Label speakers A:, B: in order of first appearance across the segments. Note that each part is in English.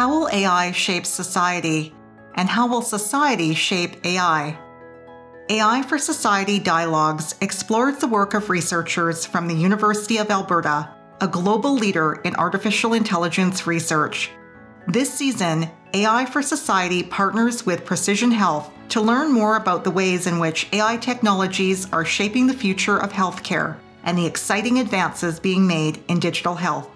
A: How will AI shape society? And how will society shape AI? AI for Society Dialogues explores the work of researchers from the University of Alberta, a global leader in artificial intelligence research. This season, AI for Society partners with Precision Health to learn more about the ways in which AI technologies are shaping the future of healthcare and the exciting advances being made in digital health.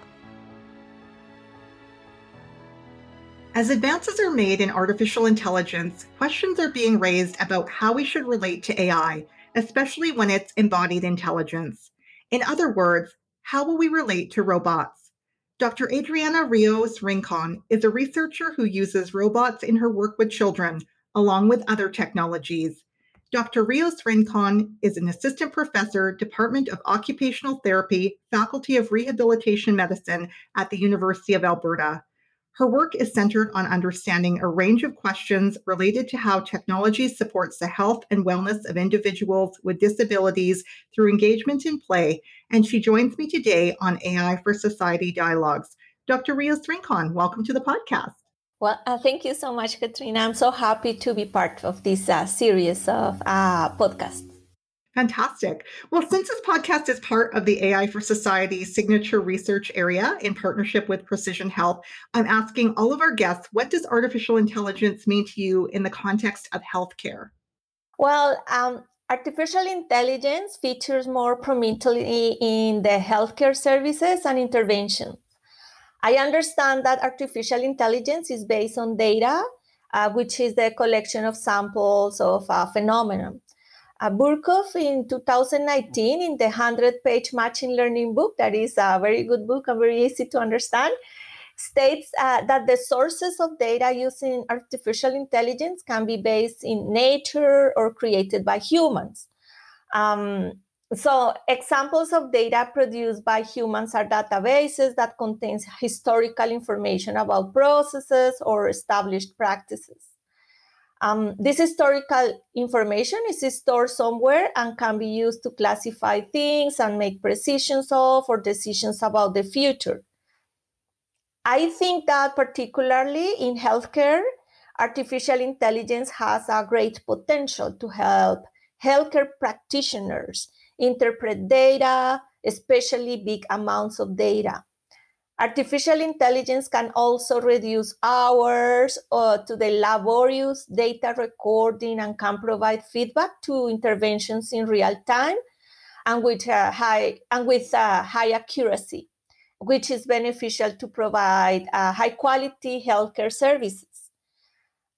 A: As advances are made in artificial intelligence, questions are being raised about how we should relate to AI, especially when it's embodied intelligence. In other words, how will we relate to robots? Dr. Adriana Rios Rincon is a researcher who uses robots in her work with children, along with other technologies. Dr. Rios Rincon is an assistant professor, Department of Occupational Therapy, Faculty of Rehabilitation Medicine at the University of Alberta. Her work is centered on understanding a range of questions related to how technology supports the health and wellness of individuals with disabilities through engagement in play, and she joins me today on AI for Society Dialogues. Dr. Rios Rincon, welcome to the podcast.
B: Well, uh, thank you so much, Katrina. I'm so happy to be part of this uh, series of uh, podcasts.
A: Fantastic. Well, since this podcast is part of the AI for Society signature research area in partnership with Precision Health, I'm asking all of our guests what does artificial intelligence mean to you in the context of healthcare?
B: Well, um, artificial intelligence features more prominently in the healthcare services and interventions. I understand that artificial intelligence is based on data, uh, which is the collection of samples of a phenomenon. Uh, Burkov in 2019 in the 100 page machine learning book, that is a very good book and very easy to understand, states uh, that the sources of data using artificial intelligence can be based in nature or created by humans. Um, so examples of data produced by humans are databases that contains historical information about processes or established practices. Um, this historical information is stored somewhere and can be used to classify things and make precisions of or decisions about the future. I think that particularly in healthcare, artificial intelligence has a great potential to help healthcare practitioners interpret data, especially big amounts of data. Artificial intelligence can also reduce hours uh, to the laborious data recording and can provide feedback to interventions in real time and with uh, high and with uh, high accuracy, which is beneficial to provide uh, high quality healthcare services.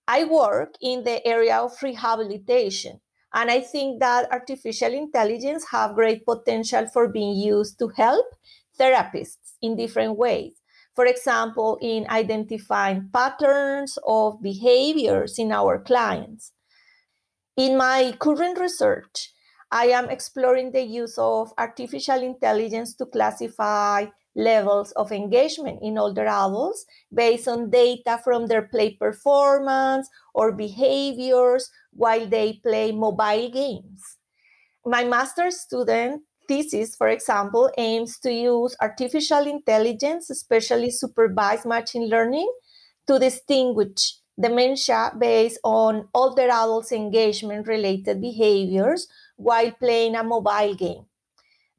B: I work in the area of rehabilitation, and I think that artificial intelligence have great potential for being used to help therapists in different ways. For example, in identifying patterns of behaviors in our clients. In my current research, I am exploring the use of artificial intelligence to classify levels of engagement in older adults based on data from their play performance or behaviors while they play mobile games. My master's student thesis, for example, aims to use artificial intelligence, especially supervised machine learning, to distinguish dementia based on older adults' engagement related behaviors while playing a mobile game.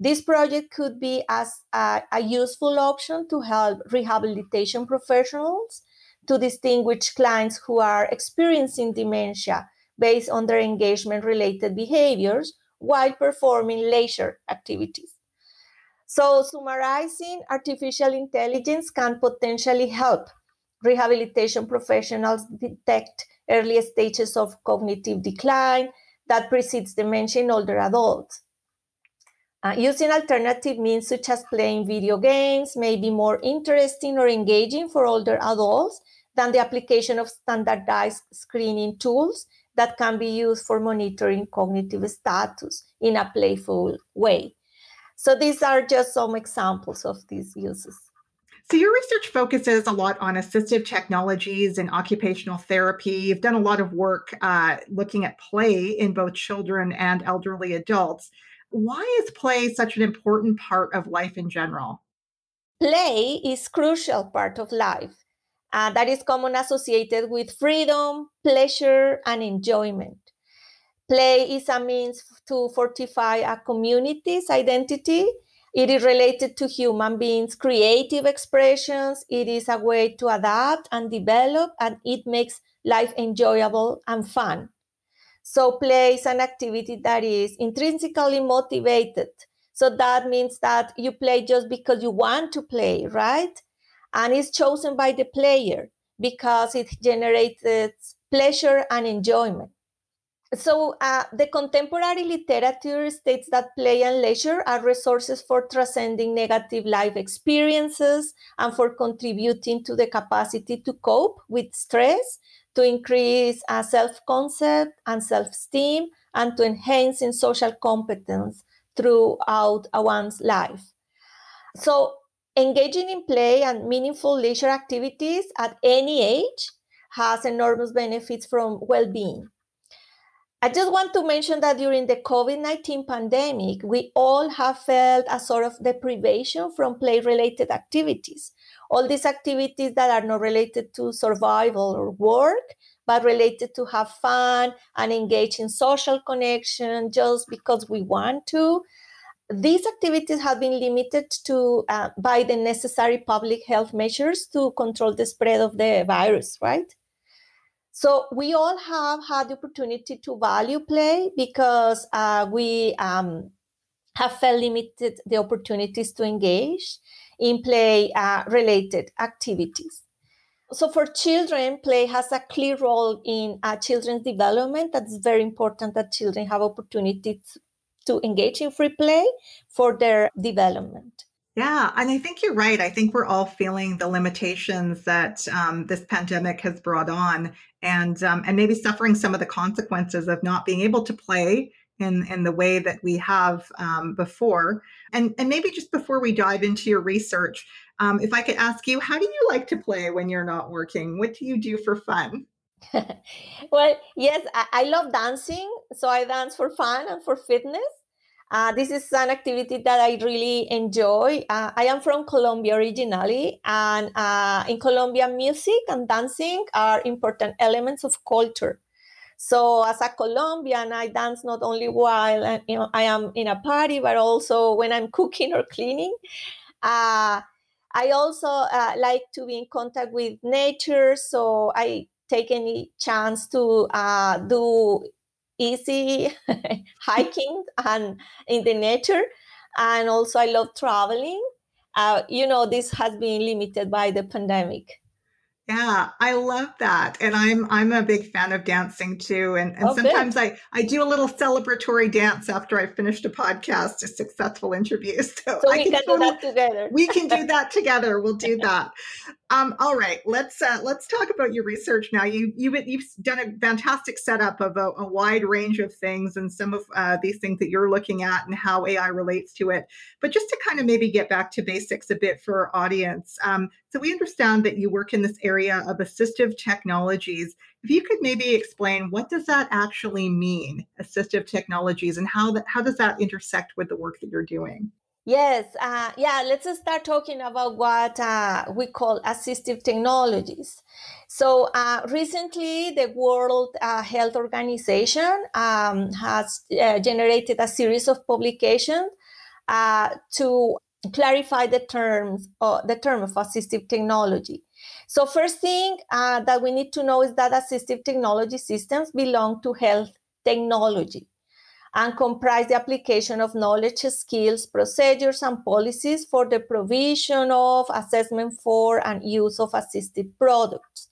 B: This project could be as a, a, useful option to help rehabilitation professionals to distinguish clients who are experiencing dementia based on their engagement related behaviors while performing leisure activities. So, summarizing, artificial intelligence can potentially help rehabilitation professionals detect early stages of cognitive decline that precedes dementia in older adults. Uh, using alternative means such as playing video games may be more interesting or engaging for older adults than the application of standardized screening tools that can be used for monitoring cognitive status in a playful way. So these are just some examples of these uses.
A: So, your research focuses a lot on assistive technologies and occupational therapy. You've done a lot of work uh, looking at play in both children and elderly adults. Why is play such an important part of life in general?
B: Play is crucial part of life uh, that is common associated with freedom, pleasure, and enjoyment. Play is a means to fortify a community's identity. It is related to human beings' creative expressions. It is a way to adapt and develop, and it makes life enjoyable and fun. So, play is an activity that is intrinsically motivated. So, that means that you play just because you want to play, right? And it's chosen by the player because it generates pleasure and enjoyment. So, uh, the contemporary literature states that play and leisure are resources for transcending negative life experiences and for contributing to the capacity to cope with stress, to increase uh, self concept and self esteem, and to enhance in social competence throughout one's life. So, engaging in play and meaningful leisure activities at any age has enormous benefits from well being. I just want to mention that during the COVID 19 pandemic, we all have felt a sort of deprivation from play related activities. All these activities that are not related to survival or work, but related to have fun and engage in social connection just because we want to. These activities have been limited to uh, by the necessary public health measures to control the spread of the virus, right? So we all have had the opportunity to value play because uh, we um, have felt limited the opportunities to engage in play uh, related activities. So for children, play has a clear role in uh, children's development. That's very important that children have opportunities to engage in free play for their development.
A: Yeah, and I think you're right. I think we're all feeling the limitations that um, this pandemic has brought on, and um, and maybe suffering some of the consequences of not being able to play in in the way that we have um, before. And and maybe just before we dive into your research, um, if I could ask you, how do you like to play when you're not working? What do you do for fun?
B: well, yes, I, I love dancing, so I dance for fun and for fitness. Uh, this is an activity that I really enjoy. Uh, I am from Colombia originally, and uh, in Colombia, music and dancing are important elements of culture. So, as a Colombian, I dance not only while uh, you know, I am in a party, but also when I'm cooking or cleaning. Uh, I also uh, like to be in contact with nature, so I take any chance to do easy hiking and in the nature. And also, I love traveling. Uh, you know, this has been limited by the pandemic.
A: Yeah, I love that. And I'm I'm a big fan of dancing too. And, and oh, sometimes I, I do a little celebratory dance after I finished a podcast, a successful interview.
B: So, so we can, can do that together.
A: we can do that together. We'll do that. Um, all right, let's uh, let's talk about your research now. You you you've done a fantastic setup of a, a wide range of things and some of uh, these things that you're looking at and how AI relates to it. But just to kind of maybe get back to basics a bit for our audience. Um, so we understand that you work in this area of assistive technologies. If you could maybe explain what does that actually mean, assistive technologies, and how that how does that intersect with the work that you're doing?
B: Yes, uh, yeah, let's start talking about what uh, we call assistive technologies. So, uh, recently, the World uh, Health Organization um, has uh, generated a series of publications uh, to clarify the terms, the term of assistive technology. So, first thing that we need to know is that assistive technology systems belong to health technology and comprise the application of knowledge, skills, procedures, and policies for the provision of, assessment for, and use of assistive products.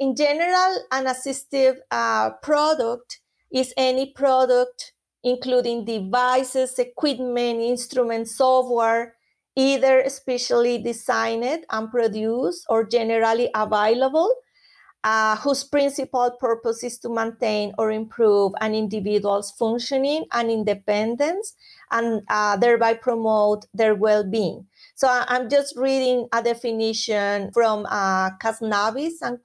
B: In general, an assistive uh, product is any product including devices, equipment, instruments, software, either specially designed and produced or generally available uh, whose principal purpose is to maintain or improve an individual's functioning and independence and uh, thereby promote their well being. So I'm just reading a definition from uh, and,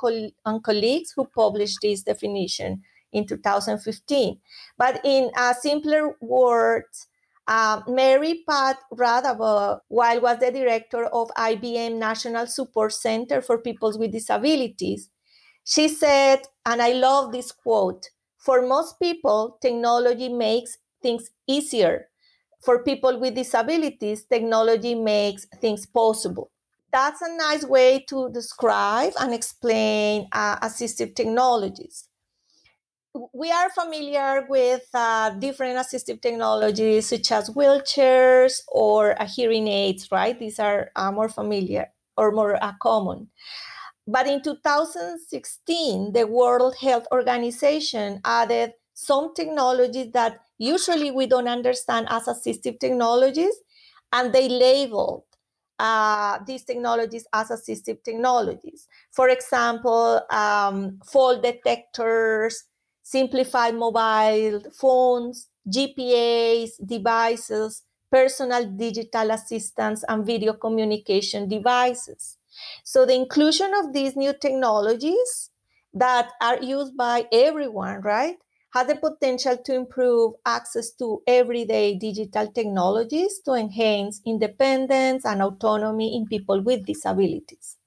B: and colleagues who published this definition in 2015. But in simpler words, Uh, Mary Pat Radabaugh, while was the director of IBM National Support Center for People with Disabilities, she said, and I love this quote for most people, technology makes things easier. For people with disabilities, technology makes things possible. That's a nice way to describe and explain uh, assistive technologies we are familiar with uh, different assistive technologies such as wheelchairs or uh, hearing aids, right? These are uh, more familiar or more uh, common. But in 2016, the World Health Organization added some technologies that usually we don't understand as assistive technologies, and they labeled uh, these technologies as assistive technologies. For example, um, fall detectors, simplified mobile phones, GPAs, devices, personal digital assistants, and video communication devices. So the inclusion of these new technologies that are used by everyone, right, has the potential to improve access to everyday digital technologies to enhance independence and autonomy in people with disabilities.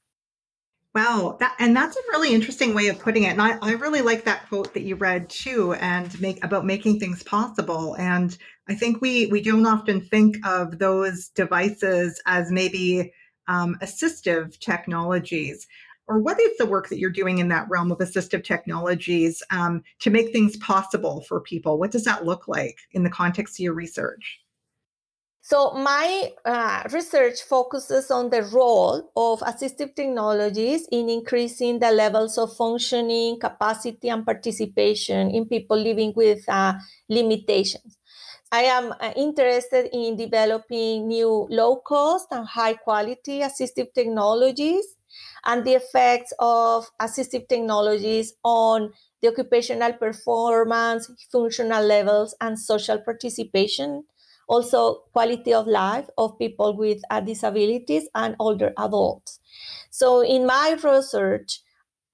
A: Wow, that and that's a really interesting way of putting it. And I, I really like that quote that you read too, and make about making things possible. And I think we we don't often think of those devices as maybe um, assistive technologies. Or what is the work that you're doing in that realm of assistive technologies um, to make things possible for people? What does that look like in the context of your research?
B: So my uh, research focuses on the role of assistive technologies in increasing the levels of functioning, capacity, and participation in people living with uh, limitations. I am uh, interested in developing new low cost and high quality assistive technologies and the effects of assistive technologies on the occupational performance, functional levels, and social participation also quality of life of people with uh, disabilities and older adults. So in my research,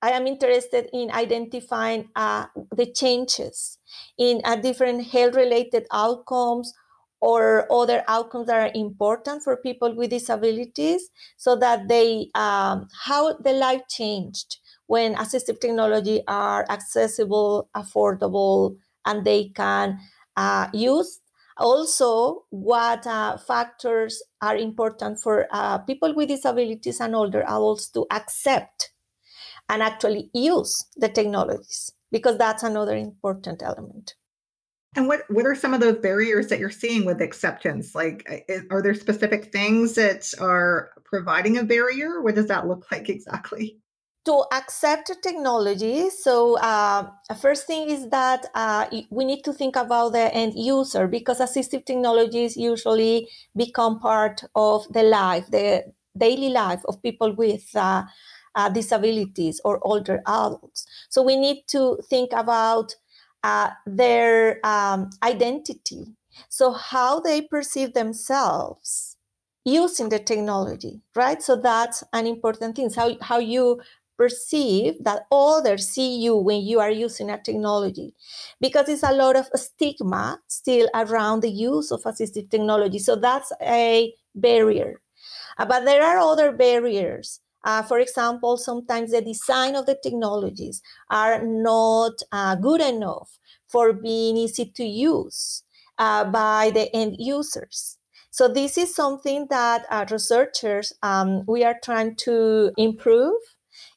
B: I am interested in identifying uh, the changes in uh, different health-related outcomes or other outcomes that are important for people with disabilities so that they um, how the life changed when assistive technology are accessible affordable and they can uh, use. Also what uh, factors are important for uh, people with disabilities and older adults to accept and actually use the technologies because that's another important element.
A: And what what are some of those barriers that you're seeing with acceptance? Like are there specific things that are providing a barrier? What does that look like exactly?
B: To accept technology so uh, first thing is that uh, we need to think about the end user because assistive technologies usually become part of the life the daily life of people with uh, uh disabilities or older adults. So we need to think about uh, their um, identity. So how they perceive themselves using the technology right? So that's an important thing. How, how you perceive that others see you when you are using a technology. Because it's a lot of stigma still around the use of assistive technology. So that's a barrier. Uh, but there are other barriers uh, for example sometimes the design of the technologies are not uh, good enough for being easy to use uh, by the end users so this is something that uh, researchers um, we are trying to improve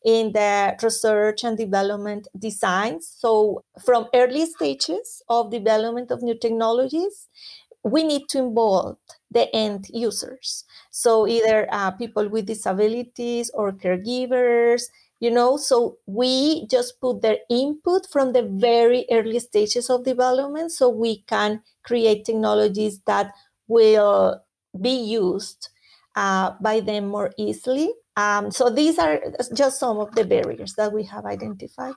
B: in the research and development designs. So, from early stages of development of new technologies, we need to involve the end users. So, either uh, people with disabilities or caregivers, you know, so we just put their input from the very early stages of development so we can create technologies that will be used uh, by them more easily um, so these are just some of the barriers that we have identified.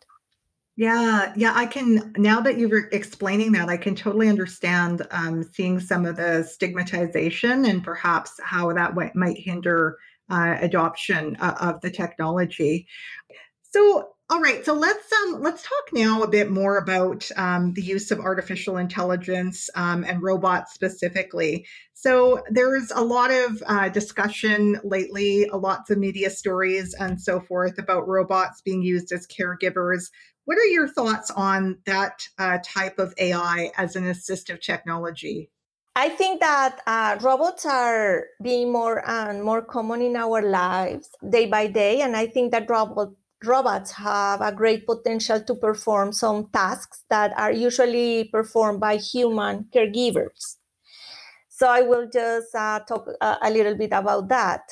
A: Yeah, yeah, I can now that you're explaining that, I can totally understand um, seeing some of the stigmatization and perhaps how that w- might hinder uh, adoption uh, of the technology. So, All right, so let's um, let's talk now a bit more about um, the use of artificial intelligence um, and robots specifically. So there's a lot of uh, discussion lately, lots of media stories and so forth about robots being used as caregivers. What are your thoughts on that uh, type of AI as an assistive technology?
B: I think that uh, robots are being more and more common in our lives day by day, and I think that robot robots have a great potential to perform some tasks that are usually performed by human caregivers. So I will just uh, talk a, a, little bit about that.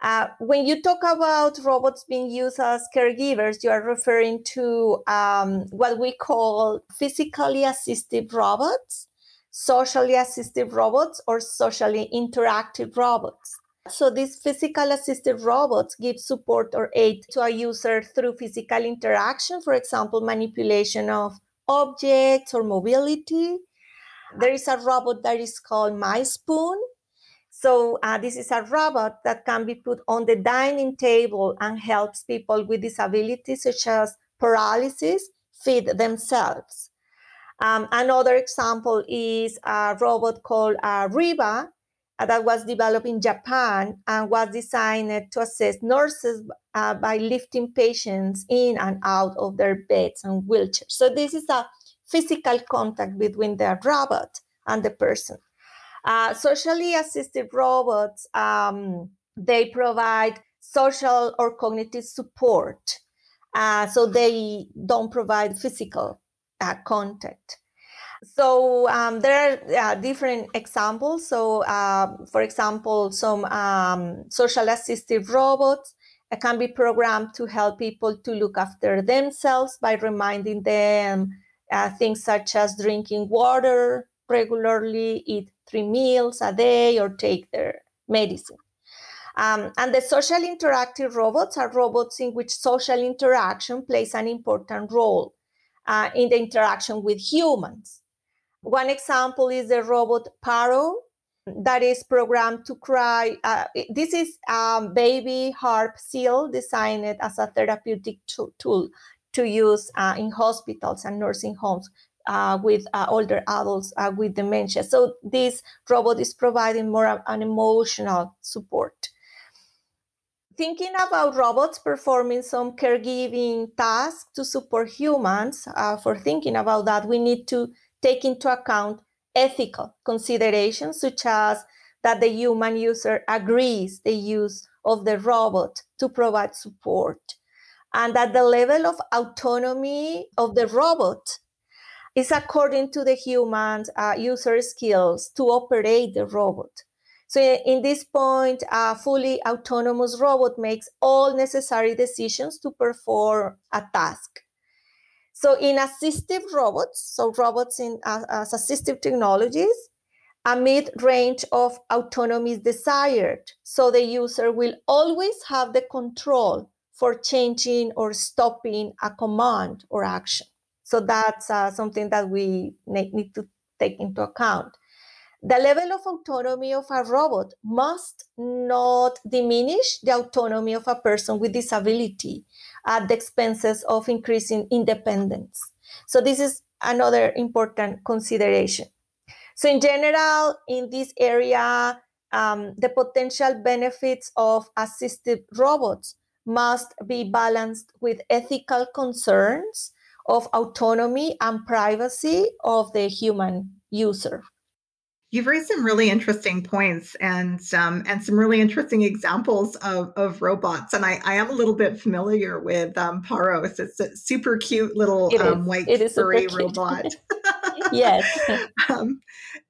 B: Uh, when you talk about robots being used as caregivers, you are referring to um, what we call physically assistive robots, socially assistive robots, or socially interactive robots. So these physical assistive robots give support or aid to a user through physical interaction, for example, manipulation of objects or mobility. There is a robot that is called MySpoon. So uh, this is a robot that can be put on the dining table and helps people with disabilities such as paralysis feed themselves. Um, another example is a robot called uh, RIBA, uh, that was developed in Japan and was designed to assist nurses uh, by lifting patients in and out of their beds and wheelchairs. So this is a physical contact between the robot and the person. Uh, socially assisted robots, um, they provide social or cognitive support. Uh, so they don't provide physical uh, contact. So um, there are uh, different examples. So, uh, for example, some um, social assistive robots uh, can be programmed to help people to look after themselves by reminding them uh, things such as drinking water regularly, eat three meals a day, or take their medicine. Um, and the social interactive robots are robots in which social interaction plays an important role uh, in the interaction with humans. One example is the robot Paro that is programmed to cry. Uh, this is a baby harp seal designed as a therapeutic tool to use uh, in hospitals and nursing homes uh, with uh, older adults uh, with dementia. So this robot is providing more an emotional support. Thinking about robots performing some caregiving tasks to support humans, uh, for thinking about that, we need to take into account ethical considerations such as that the human user agrees the use of the robot to provide support and that the level of autonomy of the robot is according to the human uh, user skills to operate the robot. So, in this point, a fully autonomous robot makes all necessary decisions to perform a task. So in assistive robots, so robots in uh, as assistive technologies, a mid-range of autonomy is desired. So the user will always have the control for changing or stopping a command or action. So that's uh, something that we need to take into account. The level of autonomy of a robot must not diminish the autonomy of a person with disability at the expenses of increasing independence. So, this is another important consideration. So, in general, in this area, um, the potential benefits of assisted robots must be balanced with ethical concerns of autonomy and privacy of the human user.
A: You've raised some really interesting points and um, and some really interesting examples of, of robots. And I, I am a little bit familiar with um, Paros. It's a super cute little um, white furry robot.
B: yes.
A: um,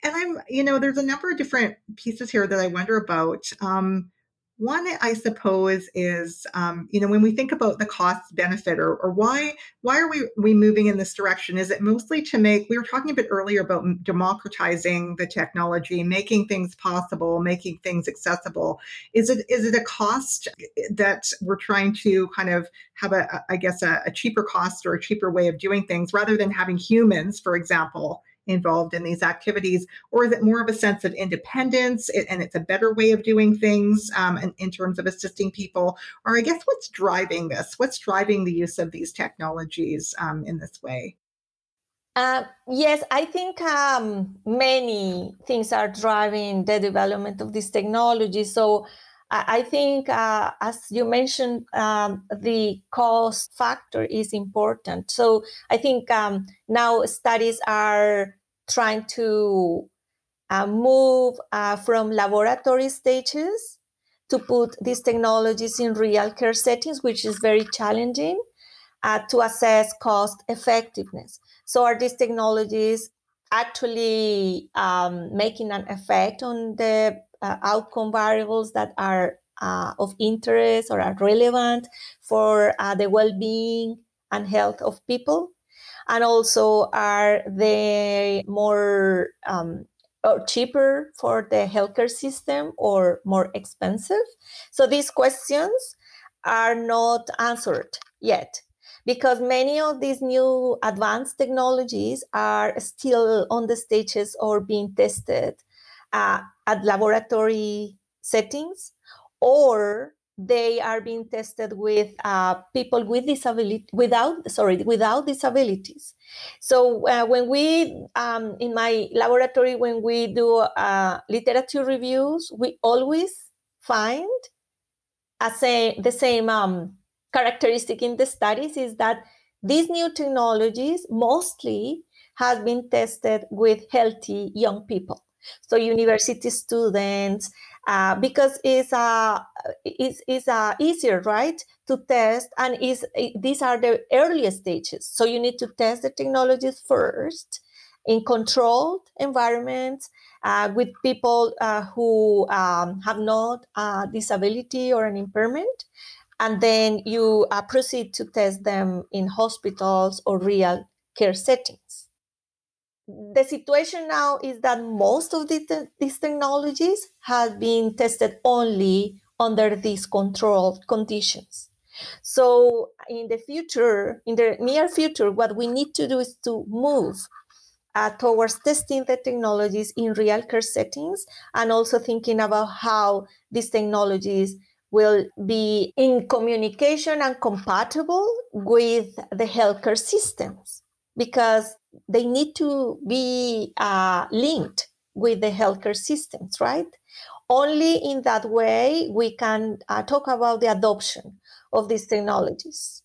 A: and I'm, you know, there's a number of different pieces here that I wonder about. Um, one, I suppose, is um, you know when we think about the cost benefit or, or why why are we we moving in this direction? Is it mostly to make? We were talking a bit earlier about democratizing the technology, making things possible, making things accessible. Is it is it a cost that we're trying to kind of have a I guess a, a cheaper cost or a cheaper way of doing things rather than having humans, for example, involved in these activities, or is it more of a sense of independence and it's a better way of doing things um, in, in terms of assisting people? Or I guess what's driving this? What's driving the use of these technologies um, in this way?
B: Uh, yes, I think um, many things are driving the development of this technology. So I think, uh, as you mentioned, um, the cost factor is important. So I think um, now studies are trying to uh, move uh, from laboratory stages to put these technologies in real care settings, which is very challenging uh, to assess cost effectiveness. So, are these technologies actually um, making an effect on the uh, outcome variables that are uh, of interest or are relevant for uh, the well-being and health of people and also are they more um, or cheaper for the healthcare system or more expensive? So these questions are not answered yet because many of these new advanced technologies are still on the stages or being tested uh, at laboratory settings or they are being tested with uh, people with disability without sorry without disabilities. So uh, when we um, in my laboratory when we do uh, literature reviews we always find a say, the same um, characteristic in the studies is that these new technologies mostly have been tested with healthy young people. So university students uh, because it's uh, it's, it's uh, easier right to test and is these are the earliest stages so you need to test the technologies first in controlled environments uh, with people uh, who um, have not a disability or an impairment and then you uh, proceed to test them in hospitals or real care settings. The situation now is that most of the, these technologies have been tested only under these controlled conditions. So, in the future, in the near future, what we need to do is to move uh, towards testing the technologies in real care settings and also thinking about how these technologies will be in communication and compatible with the healthcare systems because they need to be uh, linked with the healthcare systems, right? Only in that way we can uh, talk about the adoption of these technologies.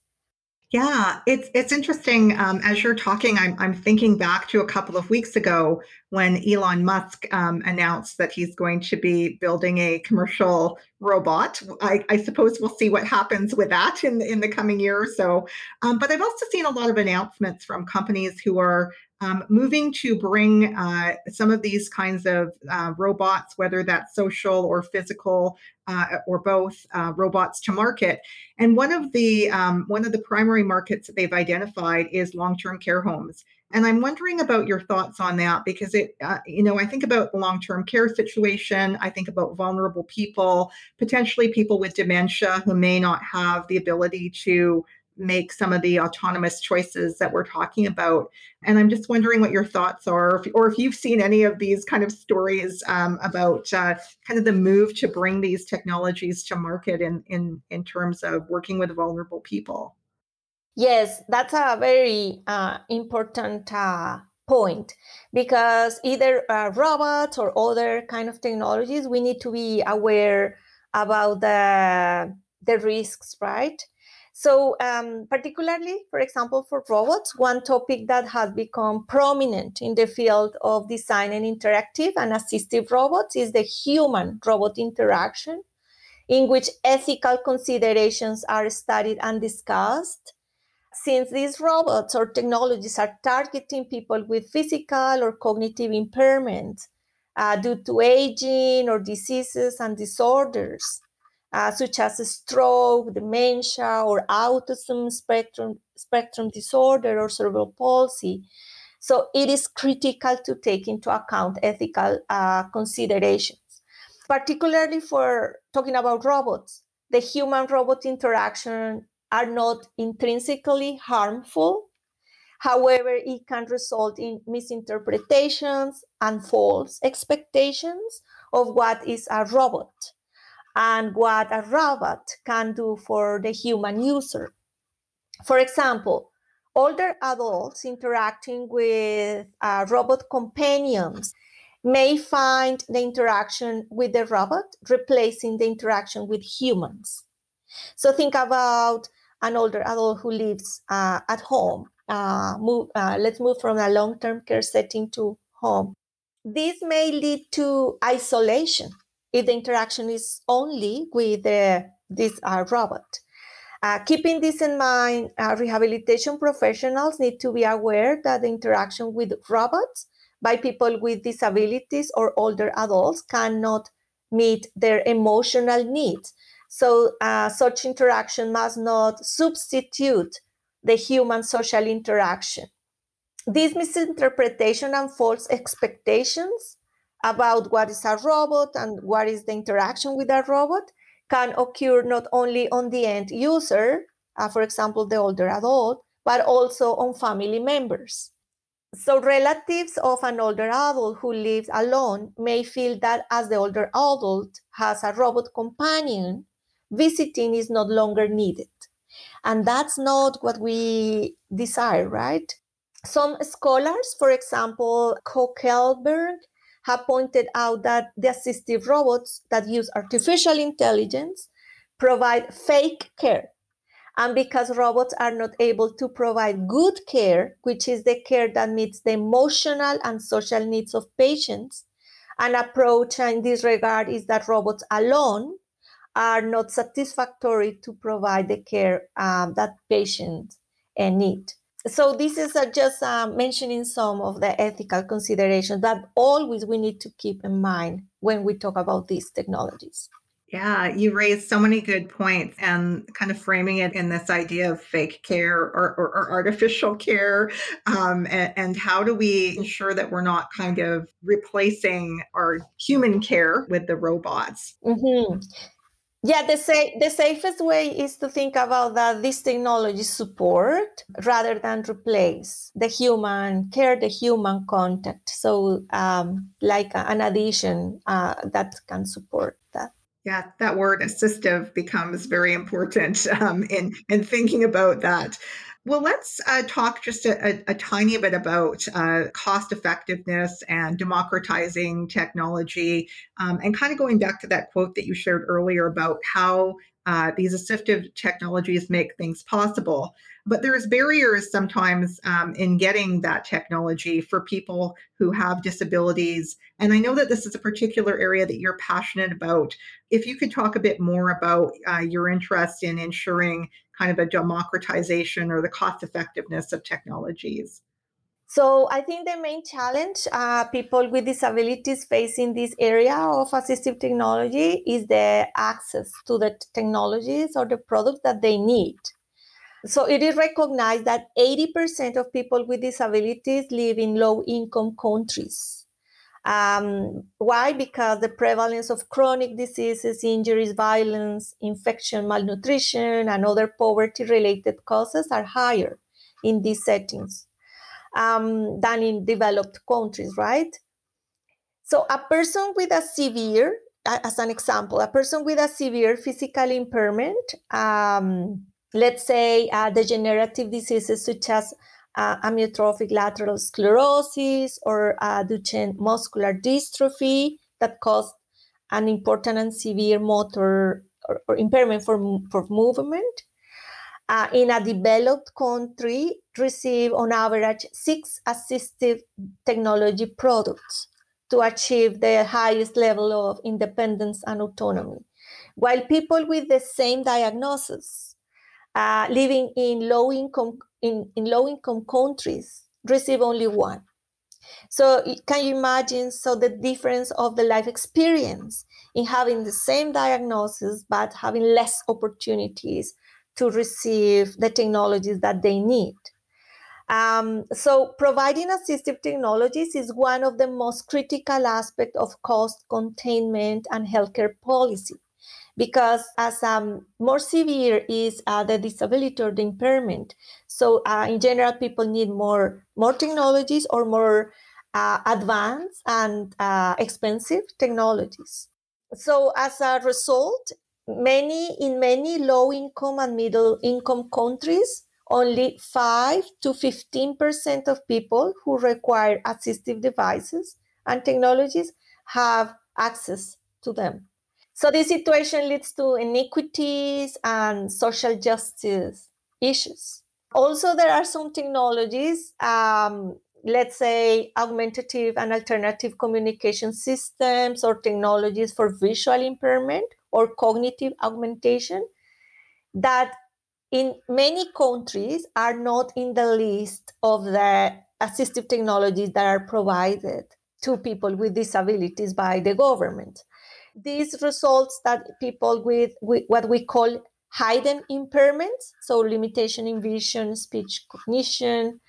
A: Yeah, it's it's interesting. Um, as you're talking, I'm I'm thinking back to a couple of weeks ago when Elon Musk um, announced that he's going to be building a commercial robot. I, I, suppose we'll see what happens with that in in the coming year or so. Um, but I've also seen a lot of announcements from companies who are um, moving to bring uh, some of these kinds of uh, robots, whether that's social or physical uh, or both, uh, robots to market. And one of the um, one of the primary markets that they've identified is long-term care homes. And I'm wondering about your thoughts on that because it, uh, you know, I think about the long-term care situation. I think about vulnerable people, potentially people with dementia who may not have the ability to make some of the autonomous choices that we're talking about. And I'm just wondering what your thoughts are, or if, or if you've seen any of these kind of stories um, about uh, kind of the move to bring these technologies to market in, in, in terms of working with vulnerable people.
B: Yes, that's a very uh, important uh, point because either uh, robots or other kind of technologies, we need to be aware about the the risks, right? So, um, particularly, for example, for robots, one topic that has become prominent in the field of design and interactive and assistive robots is the human robot interaction, in which ethical considerations are studied and discussed. Since these robots or technologies are targeting people with physical or cognitive impairments uh, due to aging or diseases and disorders, uh, such as stroke, dementia, or autism spectrum, spectrum disorder or cerebral palsy. So it is critical to take into account ethical uh, considerations, particularly for talking about robots. The human robot interaction are not intrinsically harmful. However, it can result in misinterpretations and false expectations of what is a robot and what a robot can do for the human user. For example, older adults interacting with uh, robot companions may find the interaction with the robot replacing the interaction with humans. So think about an older adult who lives uh, at home. Uh, move, uh, let's move from a long-term care setting to home. This may lead to isolation if the interaction is only with the, this uh, robot. Uh, keeping this in mind, uh, rehabilitation professionals need to be aware that the interaction with robots by people with disabilities or older adults cannot meet their emotional needs. So, uh, such interaction must not substitute the human social interaction. This misinterpretation and false expectations about what is a robot and what is the interaction with a robot can occur not only on the end user, uh, for example, the older adult, but also on family members. So, relatives of an older adult who lives alone may feel that as the older adult has a robot companion, visiting is no longer needed. And that's not what we desire, right? Some scholars, for example, Coeckelbergh, have pointed out that the assistive robots that use artificial intelligence provide fake care and because robots are not able to provide good care, which is the care that meets the emotional and social needs of patients, an approach in this regard is that robots alone are not satisfactory to provide the care um, that patients uh, need. So this is uh, just uh, mentioning some of the ethical considerations that always we need to keep in mind when we talk about these technologies.
A: Yeah, you raised so many good points and kind of framing it in this idea of fake care or, or, or artificial care. Um, and, and, how do we ensure that we're not kind of replacing our human care with the robots?
B: Mm-hmm. Yeah, the, sa- the safest way is to think about that this technology support rather than replace the human care, the human contact. So, um, like an addition uh, that can support that.
A: Yeah, that word assistive becomes very important um, in in thinking about that. Well, let's uh, talk just a, a, a, tiny bit about uh, cost effectiveness and democratizing technology, um, and kind of going back to that quote that you shared earlier about how uh, these assistive technologies make things possible. But there's barriers sometimes um, in getting that technology for people who have disabilities. And I know that this is a particular area that you're passionate about. If you could talk a bit more about uh, your interest in ensuring kind of a democratization or the cost effectiveness of technologies.
B: So I think the main challenge uh, people with disabilities face in this area of assistive technology is the access to the technologies or the products that they need. So it is recognized that 80% of people with disabilities live in low income countries. Um, why? Because the prevalence of chronic diseases, injuries, violence, infection, malnutrition, and other poverty related causes are higher in these settings um, than in developed countries, right? So a person with a severe, as an example, a person with a severe physical impairment, um, let's say uh, degenerative diseases such as uh, amyotrophic lateral sclerosis or uh, Duchenne muscular dystrophy that cause an important and severe motor or, or impairment for, for movement. Uh, in a developed country, receive on average six assistive technology products to achieve the highest level of independence and autonomy. While people with the same diagnosis uh, living in low income in, in low income countries receive only one. So can you imagine so the difference of the life experience in having the same diagnosis but having less opportunities to receive the technologies that they need? Um, so providing assistive technologies is one of the most critical aspects of cost containment and healthcare policy because as um, more severe is uh, the disability or the impairment. So uh, in general people need more more technologies or more uh, advanced and uh, expensive technologies. So as a result many in many low income and middle income countries only 5 to 15% of people who require assistive devices and technologies have access to them so this situation leads to inequities and social justice issues. Also, there are some technologies, um, let's say augmentative and alternative communication systems or technologies for visual impairment or cognitive augmentation that in many countries are not in the list of the assistive technologies that are provided to people with disabilities by the government. These results that people with, with what we call hidden impairments, so limitation in vision, speech, cognition,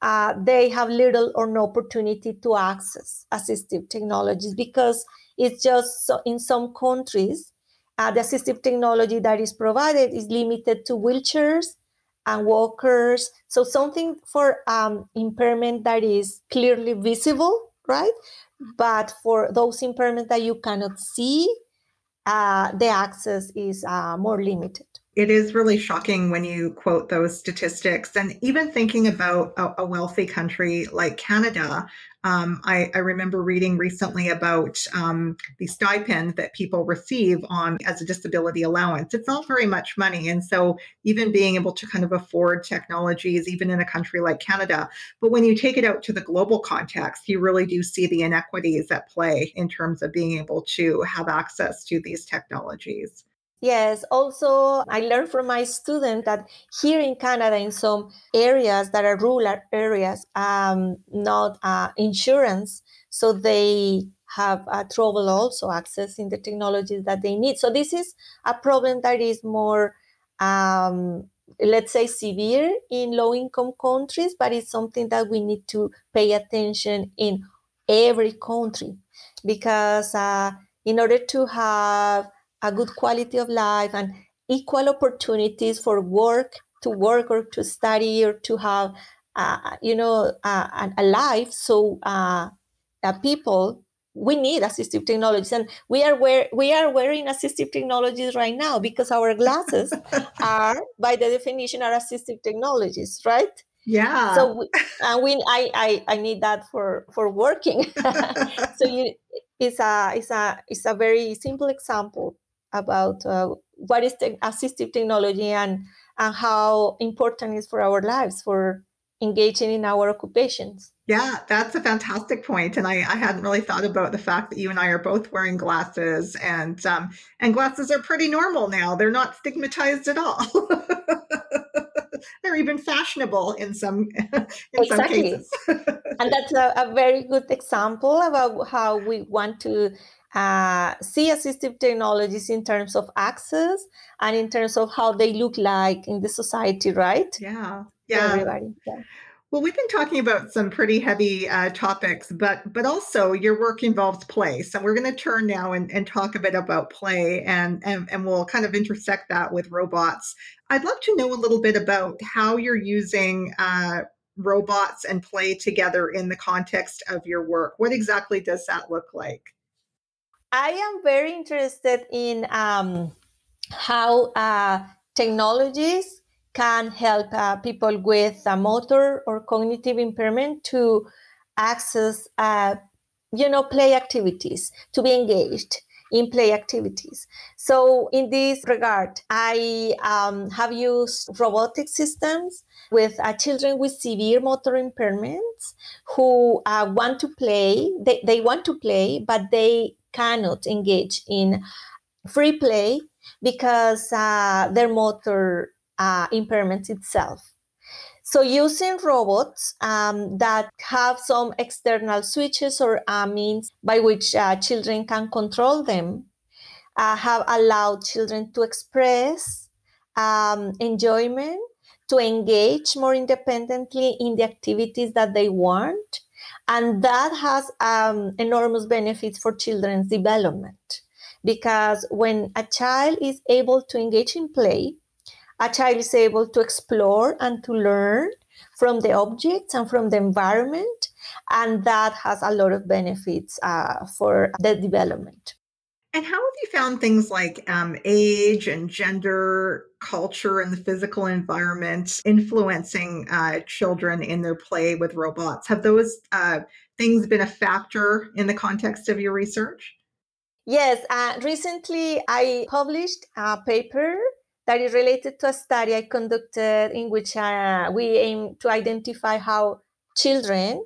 B: uh, they have little or no opportunity to access assistive technologies because it's just so in some countries, uh, the assistive technology that is provided is limited to wheelchairs and walkers. So something for um, impairment that is clearly visible, right? But for those impairments that you cannot see, uh, the access is uh, more limited.
A: It is really shocking when you quote those statistics. And even thinking about a, a wealthy country like Canada, um, I, I, remember reading recently about um, the stipend that people receive on as a disability allowance. It's not very much money, and so even being able to kind of afford technologies, even in a country like Canada, but when you take it out to the global context, you really do see the inequities at play in terms of being able to have access to these technologies.
B: Yes, also I learned from my student that here in Canada, in some areas that are rural areas, um, not uh, insurance, so they have uh, trouble also accessing the technologies that they need. So this is a problem that is more, um, let's say, severe in low-income countries, but it's something that we need to pay attention in every country because uh, in order to have a good quality of life and equal opportunities for work to work or to study or to have uh, you know uh, a life. So uh, uh, people we need assistive technologies. And we are wear, we are wearing assistive technologies right now because our glasses are by the definition are assistive technologies right?
A: Yeah.
B: So we, and we I, I i need that for for working. So you it's a it's a it's a very simple example about uh, what is the assistive technology and and how important it is for our lives for engaging in our occupations.
A: Yeah, that's a fantastic point, and I, I hadn't really thought about the fact that you and I are both wearing glasses, and um, and glasses are pretty normal now. They're not stigmatized at all. They're even fashionable in some in exactly. some cases.
B: and that's a, a very good example about how we want to uh, see assistive technologies in terms of access and in terms of how they look like in the society, right?
A: Yeah, yeah. Everybody. Yeah. Well, we've been talking about some pretty heavy uh, topics, but but also your work involves play. So we're going to turn now and, and talk a bit about play, and, and and we'll kind of intersect that with robots. I'd love to know a little bit about how you're using uh, robots and play together in the context of your work. What exactly does that look like?
B: I am very interested in um, how uh, technologies can help uh, people with a motor or cognitive impairment to access, uh, you know, play activities, to be engaged in play activities. So, in this regard, I um, have used robotic systems with uh, children with severe motor impairments who uh, want to play. They, they want to play, but they cannot engage in free play because uh, their motor uh, impairment itself. So, using robots um, that have some external switches or uh, means by which uh, children can control them uh, have allowed children to express um, enjoyment, to engage more independently in the activities that they want, and that has um, enormous benefits for children's development because when a child is able to engage in play, a child is able to explore and to learn from the objects and from the environment, and that has a lot of benefits uh, for the development.
A: And how have you found things like um, age and gender, culture, and the physical environment influencing uh, children in their play with robots? Have those uh, things been a factor in the context of your research?
B: Yes, uh, recently I published a paper that is related to a study I conducted in which uh, we aim to identify how children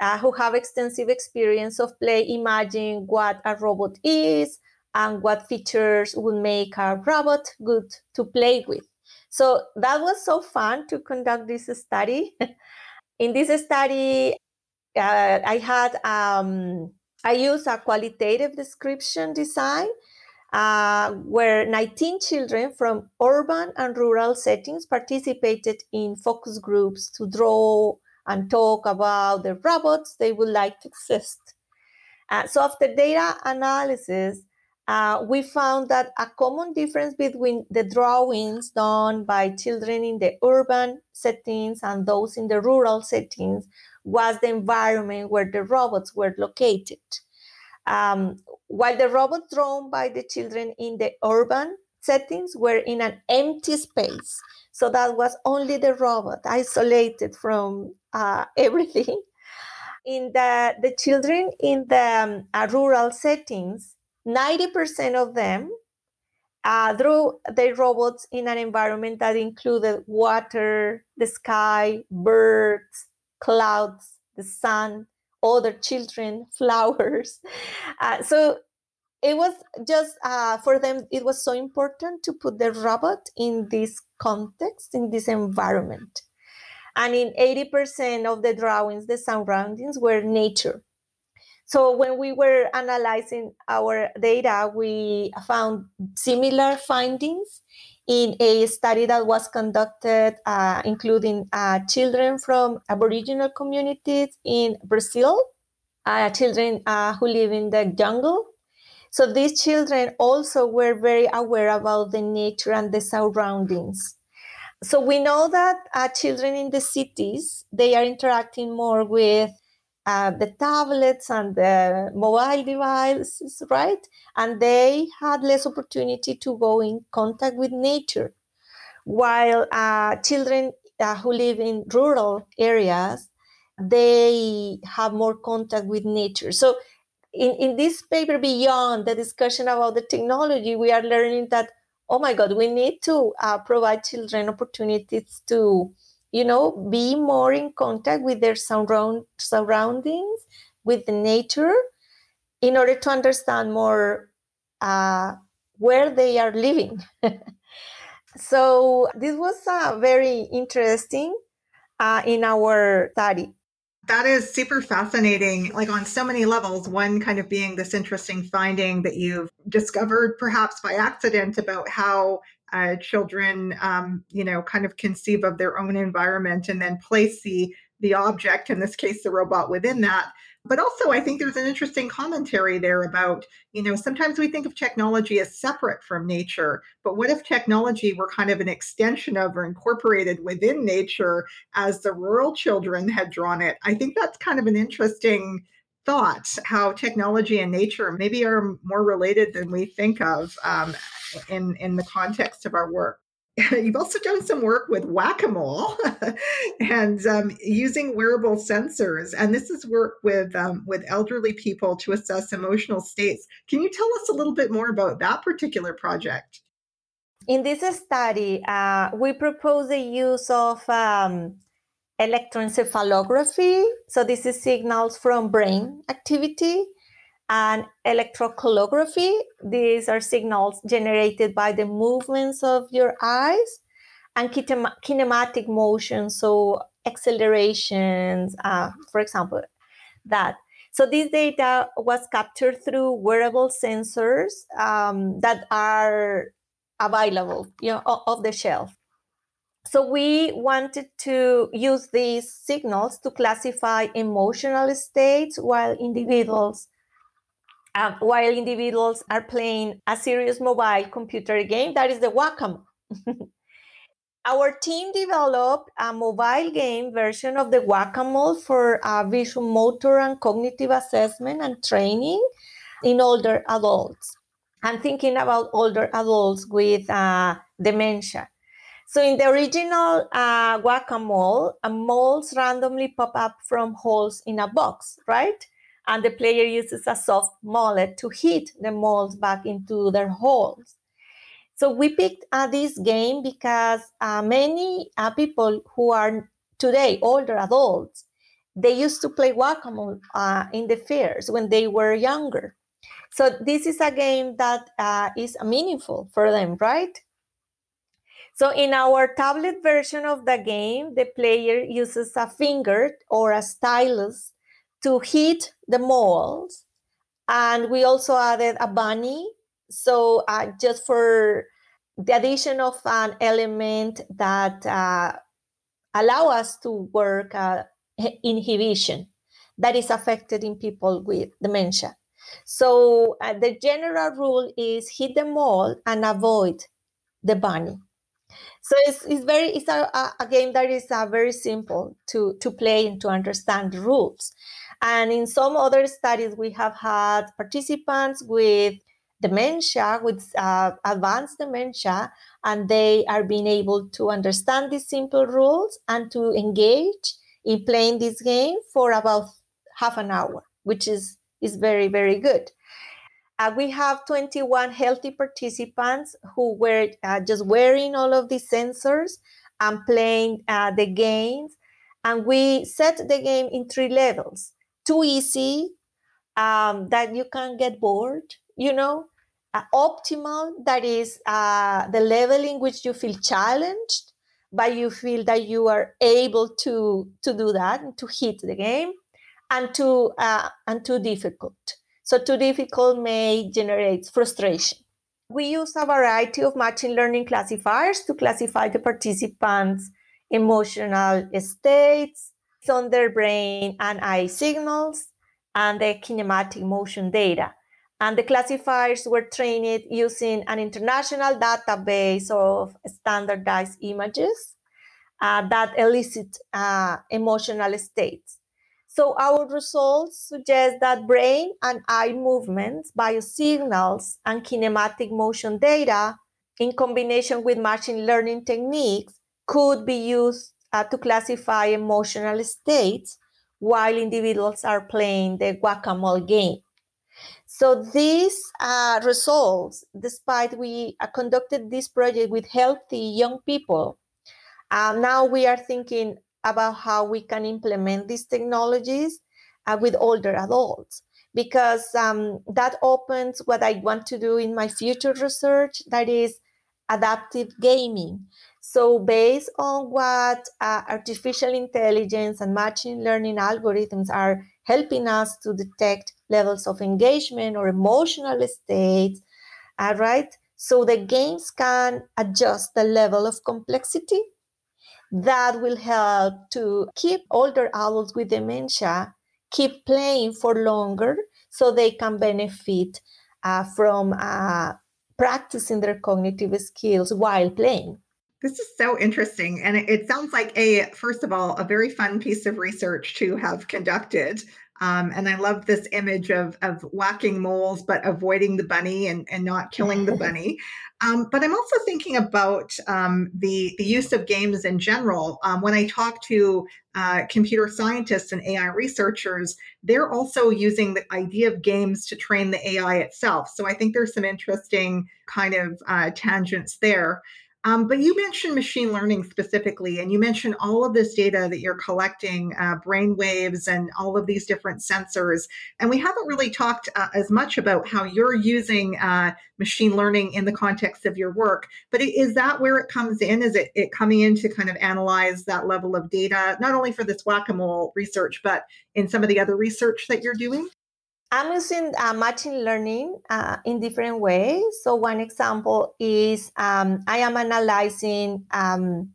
B: uh, who have extensive experience of play imagine what a robot is and what features would make a robot good to play with. So that was so fun to conduct this study. in this study, uh, I had um, I used a qualitative description design uh, where 19 children from urban and rural settings participated in focus groups to draw and talk about the robots they would like to exist. Uh, so after data analysis, uh, we found that a common difference between the drawings done by children in the urban settings and those in the rural settings was the environment where the robots were located. Um, while the robots drawn by the children in the urban settings were in an empty space, so that was only the robot isolated from uh, everything. In the, the children in the um, uh, rural settings, 90% of them uh, drew their robots in an environment that included water, the sky, birds, clouds, the sun, other children, flowers. Uh, so it was just uh, for them, it was so important to put the robot in this context, in this environment. And in 80% of the drawings, the surroundings were nature. So when we were analyzing our data, we found similar findings in a study that was conducted, uh, including uh, children from Aboriginal communities in Brazil, uh, children uh, who live in the jungle. So these children also were very aware about the nature and the surroundings. So we know that uh, children in the cities they are interacting more with uh, the tablets and the mobile devices, right? And they had less opportunity to go in contact with nature. While uh, children uh, who live in rural areas, they have more contact with nature. So, in, in this paper, beyond the discussion about the technology, we are learning that, oh my God, we need to uh, provide children opportunities to you know be more in contact with their surround, surroundings with the nature in order to understand more uh, where they are living. So this was uh, very interesting uh, in our study.
A: That is super fascinating like on so many levels. One kind of being this interesting finding that you've discovered perhaps by accident about how uh, children, um, you know, kind of conceive of their own environment and then place the the object, in this case, the robot, within that. But also, I think there's an interesting commentary there about, you know, sometimes we think of technology as separate from nature, but what if technology were kind of an extension of or incorporated within nature as the rural children had drawn it? I think that's kind of an interesting thought how technology and nature maybe are more related than we think of um, in in the context of our work. You've also done some work with whack-a-mole and um, using wearable sensors, and this is work with um, with elderly people to assess emotional states. Can you tell us a little bit more about that particular project?
B: In this study, uh, we propose the use of um, electroencephalography. So this is signals from brain activity and electrooculography. These are signals generated by the movements of your eyes and kinematic motion, so accelerations, uh, for example, that. So this data was captured through wearable sensors um, that are available, you know, off the shelf. So we wanted to use these signals to classify emotional states while individuals uh, while individuals are playing a serious mobile computer game that is the Whac-A-Mole. Our team developed a mobile game version of the Whac-A-Mole for uh, visual motor and cognitive assessment and training in older adults. I'm thinking about older adults with uh, dementia. So in the original uh, Whac-A-Mole, uh, moles randomly pop up from holes in a box, right? And the player uses a soft mallet to hit the moles back into their holes. So we picked uh, this game because uh, many uh, people who are today older adults, they used to play Whac-A-Mole uh, in the fairs when they were younger. So this is a game that uh, is meaningful for them, right? So in our tablet version of the game, the player uses a finger or a stylus to hit the moles. And we also added a bunny. So uh, just for the addition of an element that uh, allow us to work uh, inhibition that is affected in people with dementia. So uh, the general rule is hit the mole and avoid the bunny. So it's, it's very it's a, a game that is uh, very simple to to play and to understand the rules. And in some other studies, we have had participants with dementia, with uh, advanced dementia, and they are being able to understand these simple rules and to engage in playing this game for about half an hour, which is is very very good. Uh, we have 21 healthy participants who were uh, just wearing all of these sensors and playing uh, the games. And we set the game in three levels. Too easy, um, that you can get bored, you know, uh, optimal, that is uh, the level in which you feel challenged, but you feel that you are able to, to do that and to hit the game, and too, uh, and too difficult so too difficult may generate frustration. We use a variety of machine learning classifiers to classify the participants' emotional states on their brain and eye signals and the kinematic motion data. And the classifiers were trained using an international database of standardized images uh, that elicit uh, emotional states. So our results suggest that brain and eye movements, biosignals, and kinematic motion data in combination with machine learning techniques could be used uh, to classify emotional states while individuals are playing the Whac-A-Mole game. So these uh, results, despite we uh, conducted this project with healthy young people, uh, now we are thinking about how we can implement these technologies uh, with older adults because um, that opens what I want to do in my future research that is adaptive gaming. So, based on what uh, artificial intelligence and machine learning algorithms are helping us to detect levels of engagement or emotional states, uh, right? So, the games can adjust the level of complexity that will help to keep older adults with dementia keep playing for longer so they can benefit uh, from uh, practicing their cognitive skills while playing.
A: This is so interesting. And it sounds like a, first of all, a very fun piece of research to have conducted. Um, and I love this image of, of whacking moles, but avoiding the bunny and, and not killing the bunny. Um, but I'm also thinking about um, the, the use of games in general. Um, when I talk to uh, computer scientists and AI researchers, they're also using the idea of games to train the AI itself. So I think there's some interesting kind of uh, tangents there. Um, but you mentioned machine learning specifically, and you mentioned all of this data that you're collecting, uh, brain waves, and all of these different sensors. And we haven't really talked uh, as much about how you're using uh, machine learning in the context of your work. But is that where it comes in? Is it, it coming in to kind of analyze that level of data, not only for this Whac-A-Mole research, but in some of the other research that you're doing?
B: I'm using uh, machine learning uh, in different ways. So one example is um, I am analyzing um,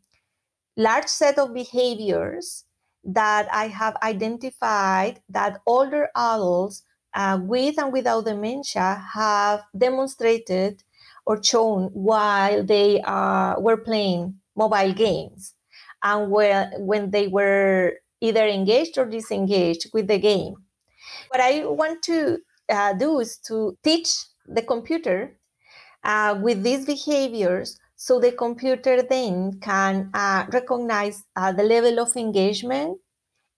B: large set of behaviors that I have identified that older adults uh, with and without dementia have demonstrated or shown while they uh, were playing mobile games and when, when they were either engaged or disengaged with the game. What I want to uh, do is to teach the computer uh, with these behaviors so the computer then can uh, recognize uh, the level of engagement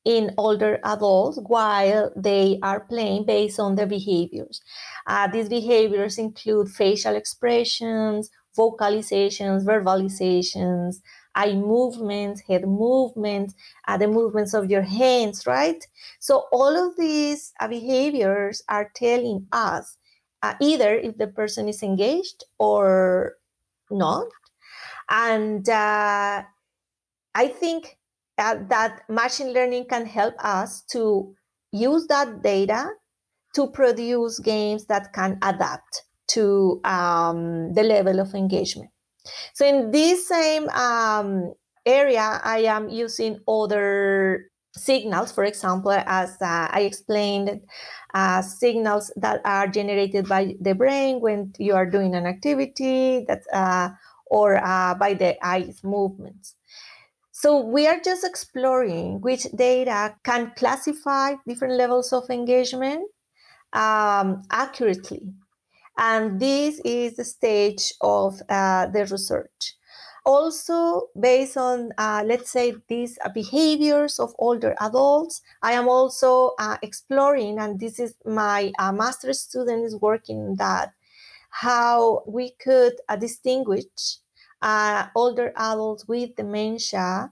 B: in older adults while they are playing based on their behaviors. Uh, these behaviors include facial expressions, vocalizations, verbalizations, eye movements, head movements, uh, the movements of your hands, right? So all of these uh, behaviors are telling us uh, either if the person is engaged or not. And uh, I think uh, that machine learning can help us to use that data to produce games that can adapt to um, the level of engagement. So in this same um, area, I am using other signals, for example, as uh, I explained, uh, signals that are generated by the brain when you are doing an activity that, uh, or uh, by the eyes movements. So we are just exploring which data can classify different levels of engagement um, accurately. And this is the stage of uh, the research. Also, based on, uh, let's say, these uh, behaviors of older adults, I am also uh, exploring, and this is my uh, master's student is working on that, how we could uh, distinguish older adults with dementia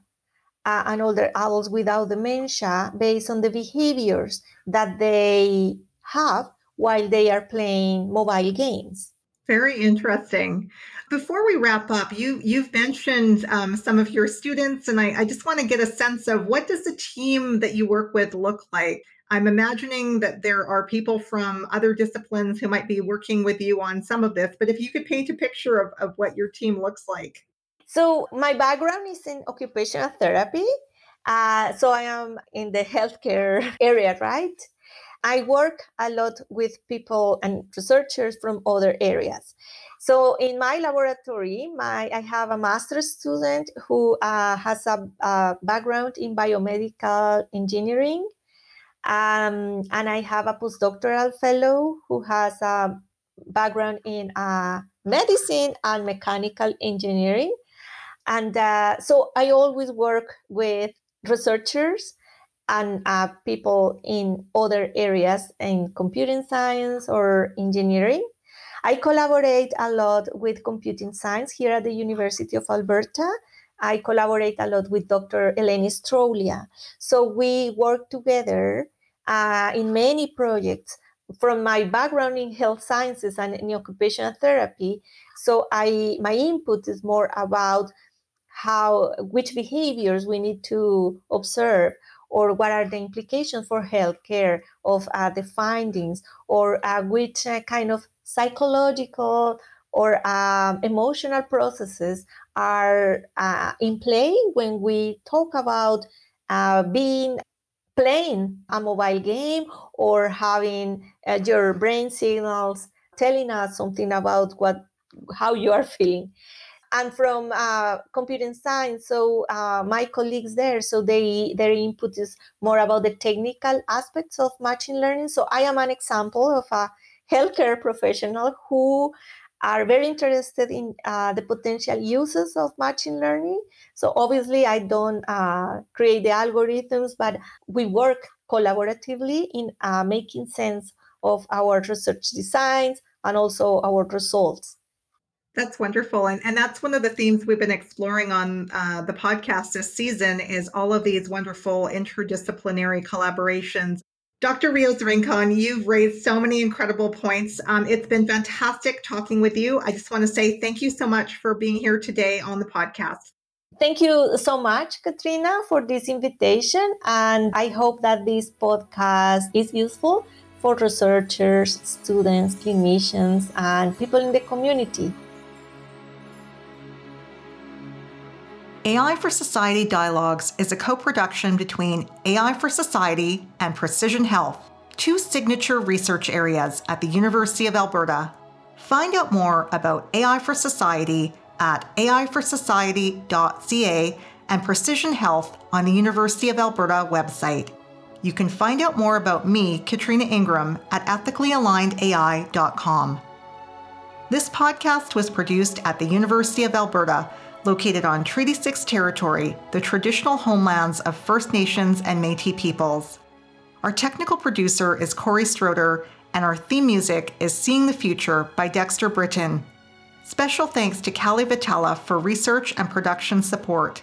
B: uh, and older adults without dementia based on the behaviors that they have while they are playing mobile games.
A: Very interesting. Before we wrap up, you you've mentioned um, some of your students, and I, I just want to get a sense of what does the team that you work with look like. I'm imagining that there are people from other disciplines who might be working with you on some of this, but if you could paint a picture of, of what your team looks like.
B: So, my background is in occupational therapy. Uh, so, I am in the healthcare area, right? I work a lot with people and researchers from other areas. So in my laboratory, my I have a master's student who uh, has a, a, background in biomedical engineering, um, and I have a postdoctoral fellow who has a background in uh, medicine and mechanical engineering. And uh, so I always work with researchers and uh, people in other areas in computing science or engineering. I collaborate a lot with computing science here at the University of Alberta. I collaborate a lot with Dr. Eleni Stroulia. So we work together uh, in many projects from my background in health sciences and in occupational therapy. So I my input is more about how which behaviors we need to observe or what are the implications for healthcare of uh, the findings or uh, which uh, kind of psychological or um, emotional processes are uh, in play when we talk about uh, being playing a mobile game or having uh, your brain signals telling us something about what how you are feeling and from uh, computing science so uh, my colleagues there so they their input is more about the technical aspects of machine learning. So i am an example of a healthcare professional who are very interested in uh, the potential uses of machine learning. So obviously i don't uh, create the algorithms but we work collaboratively in uh, making sense of our research designs and also our results
A: that's wonderful. And, and that's one of the themes we've been exploring on uh, the podcast this season is all of these wonderful interdisciplinary collaborations. Dr. Rios Rincon, you've raised so many incredible points. Um, it's been fantastic talking with you. I just want to say thank you so much for being here today on the podcast.
B: Thank you so much, Katrina, for this invitation. And I hope that this podcast is useful for researchers, students, clinicians, and people in the community.
A: AI for Society Dialogues is a co production between AI for Society and Precision Health. two signature research areas at the University of Alberta. Find out more about AI for Society at aiforsociety.ca and Precision Health on the University of Alberta website. You can find out more about me, Katrina Ingram, at ethicallyalignedai.com. This podcast was produced at the University of Alberta, located on Treaty 6 territory, the traditional homelands of First Nations and Metis peoples. Our technical producer is Corey Stroder, and our theme music is Seeing the Future by Dexter Britton. Special thanks to Callie Vitella for research and production support.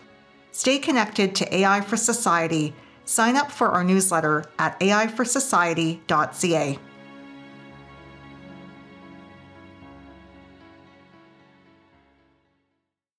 A: Stay connected to AI for Society. Sign up for our newsletter at aiforsociety.ca.